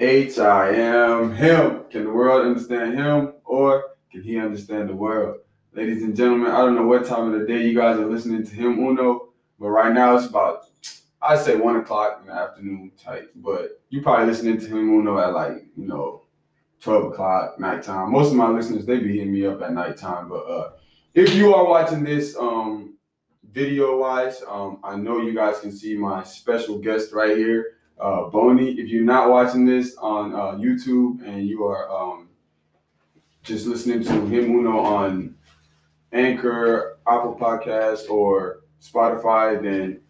H I M him. Can the world understand him or can he understand the world? Ladies and gentlemen, I don't know what time of the day you guys are listening to him Uno, but right now it's about I say one o'clock in the afternoon type. But you probably listening to him Uno at like, you know, 12 o'clock nighttime. Most of my listeners, they be hitting me up at nighttime. But uh if you are watching this um video wise, um, I know you guys can see my special guest right here uh, Mboni. If you're not watching this on uh, YouTube and you are um, just listening to him Uno on Anchor, Apple Podcast, or Spotify, then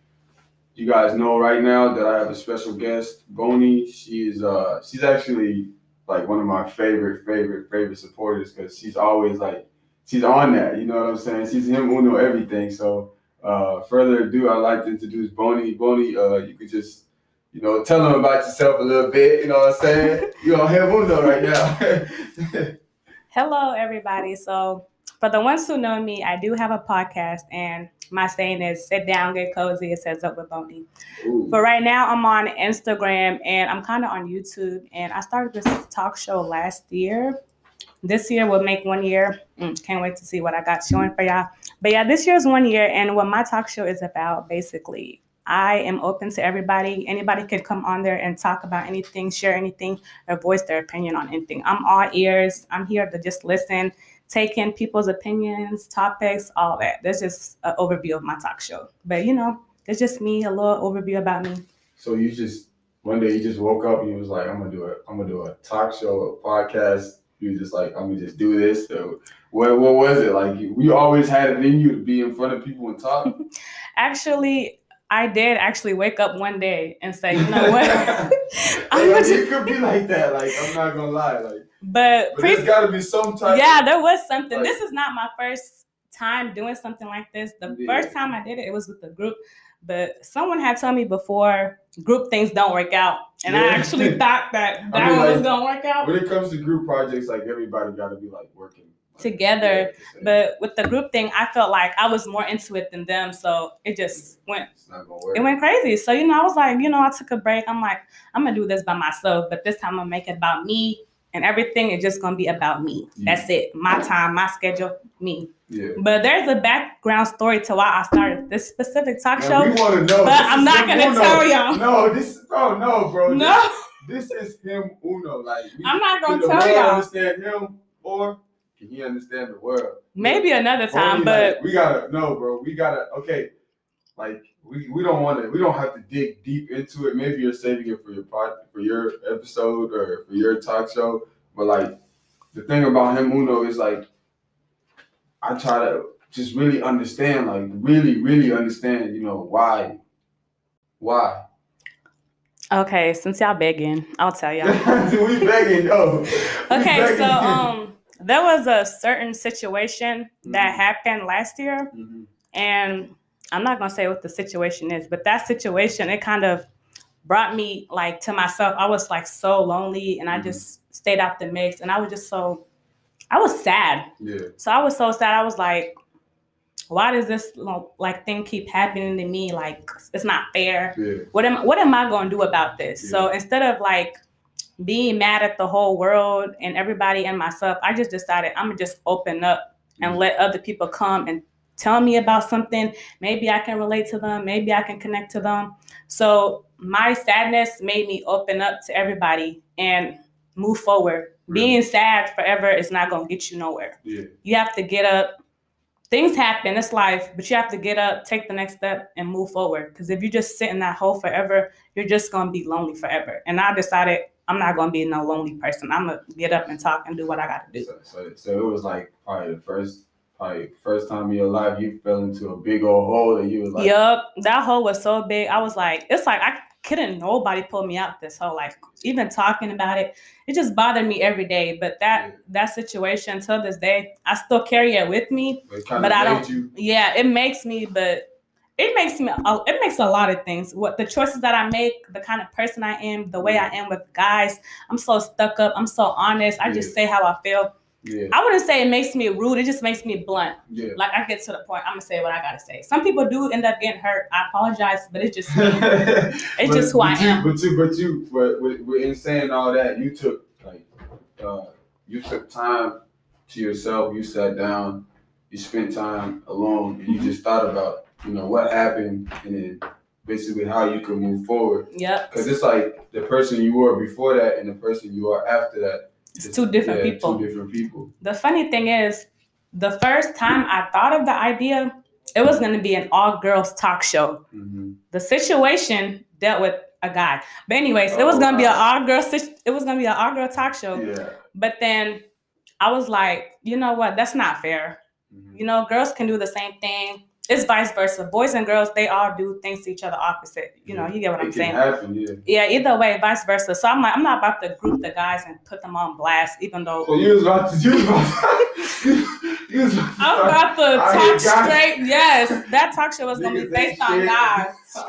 you guys know right now that I have a special guest, Mboni. She's uh she's actually like one of my favorite, favorite, favorite supporters because she's always like she's on that. You know what I'm saying? She's him Uno everything. So uh further ado, I'd like to introduce Mboni. Mboni, uh you could just you know, tell them about yourself a little bit. You know what I'm saying? You're on him Uno right now. Hello, everybody. So, for the ones who know me, I do have a podcast, and my saying is sit down, get cozy, it sets up with Mboni. But right now, I'm on Instagram and I'm kind of on YouTube. And I started this talk show last year. This year will make one year. Mm, can't wait to see what I got showing for y'all. But yeah, this year is one year. And what my talk show is about basically I am open to everybody. Anybody can come on there and talk about anything, share anything, or voice their opinion on anything. I'm all ears. I'm here to just listen, take in people's opinions, topics, all that. That's just an overview of my talk show. But you know, it's just me, a little overview about me. So you just one day you just woke up and you was like, I'm gonna do it. I'm gonna do a talk show, a podcast. You just like, I'm gonna just do this. So what what was it like? We always had it in you to be in front of people and talk. Actually, I did actually wake up one day and say, you know what? I'm like, it could be like that. Like I'm not gonna lie. Like, but, but pre- there's got to be some type. Yeah, there was something. Like, this is not my first time doing something like this. The yeah. first time I did it, it was with the group. But someone had told me before group things don't work out, and yeah. I actually thought that that I mean, one like, was gonna work out. When it comes to group projects, like everybody got to be like working together. But with the group thing, I felt like I was more into it than them. So it just went it went crazy. So, you know, I was like, you know, I took a break. I'm like, I'm gonna do this by myself, but this time I'm gonna make it about me and everything is just gonna be about me. Yeah. That's it. My time, my schedule, me. Yeah. But there's a background story to why I started this specific talk show. to know. But I'm not gonna Uno. tell y'all. No, this bro, no, bro. No. This, this is him Uno. Like we, I'm not gonna tell y'all. Understand him or can he understand the world? Maybe another time, but like, we gotta no, bro. We gotta okay. Like we, we don't want to we don't have to dig deep into it. Maybe you're saving it for your part for your episode or for your talk show. But like the thing about him Uno is like I try to just really understand, like really, really understand, you know, why. Why? Okay, since y'all begging, I'll tell y'all. we begging, yo. Okay, begging. so um there was a certain situation mm-hmm. that happened last year, mm-hmm. and I'm not gonna say what the situation is, but that situation it kind of brought me like to myself. I was like so lonely, and mm-hmm. I just stayed out the mix, and I was just so I was sad. Yeah. So I was so sad. I was like, why does this like thing keep happening to me? Like it's not fair. Yeah. What am what am I gonna do about this? Yeah. So instead of like being mad at the whole world and everybody and myself, I just decided I'm gonna just open up and mm. let other people come and tell me about something. Maybe I can relate to them. Maybe I can connect to them. So my sadness made me open up to everybody and move forward. Really? Being sad forever is not gonna get you nowhere. Yeah. You have to get up. Things happen, it's life, but you have to get up, take the next step, and move forward. Because if you just sit in that hole forever, you're just gonna be lonely forever. And I decided I'm not gonna be no lonely person. I'm gonna get up and talk and do what I gotta do. So, so, so it was like probably the first, probably first time in your life you fell into a big old hole that you was like. Yep, that hole was so big. I was like, it's like I couldn't nobody pull me out this hole. Like even talking about it, it just bothered me every day. But that yeah. that situation till this day, I still carry it with me. but I don't. You. Yeah, it makes me, but it makes me it makes a lot of things what the choices that i make the kind of person i am the way i am with guys i'm so stuck up i'm so honest i just say how i feel Yeah. I wouldn't say it makes me rude. It just makes me blunt. Yeah. Like I get to the point. I'm gonna say what I gotta say. Some people do end up getting hurt. I apologize, but it's just it's just who I am. But you, but you, but with in saying all that, you took like, uh, you took time to yourself. You sat down. You spent time alone, and you just thought about, you know, what happened, and then basically how you can move forward. Yeah. Because it's like the person you were before that and the person you are after that. It's two different yeah, people. Two different people. The funny thing is, the first time I thought of the idea, it was gonna be an all girls talk show. hmm The situation dealt with a guy. But anyways, it was gonna be an all girl it was gonna be an all girl talk show. Yeah. But then I was like, you know what? That's not fair. Mhm. You know, girls can do the same thing. It's vice versa. Boys and girls, they all do things to each other opposite. You know, you get what it I'm saying? happen, yeah. Yeah, either way, vice versa. So I'm like, I'm not about to group the guys and put them on blast, even though So you was about to, you was about to, you was about to I'm about to talk straight. Yes, that talk show was gonna be based on guys.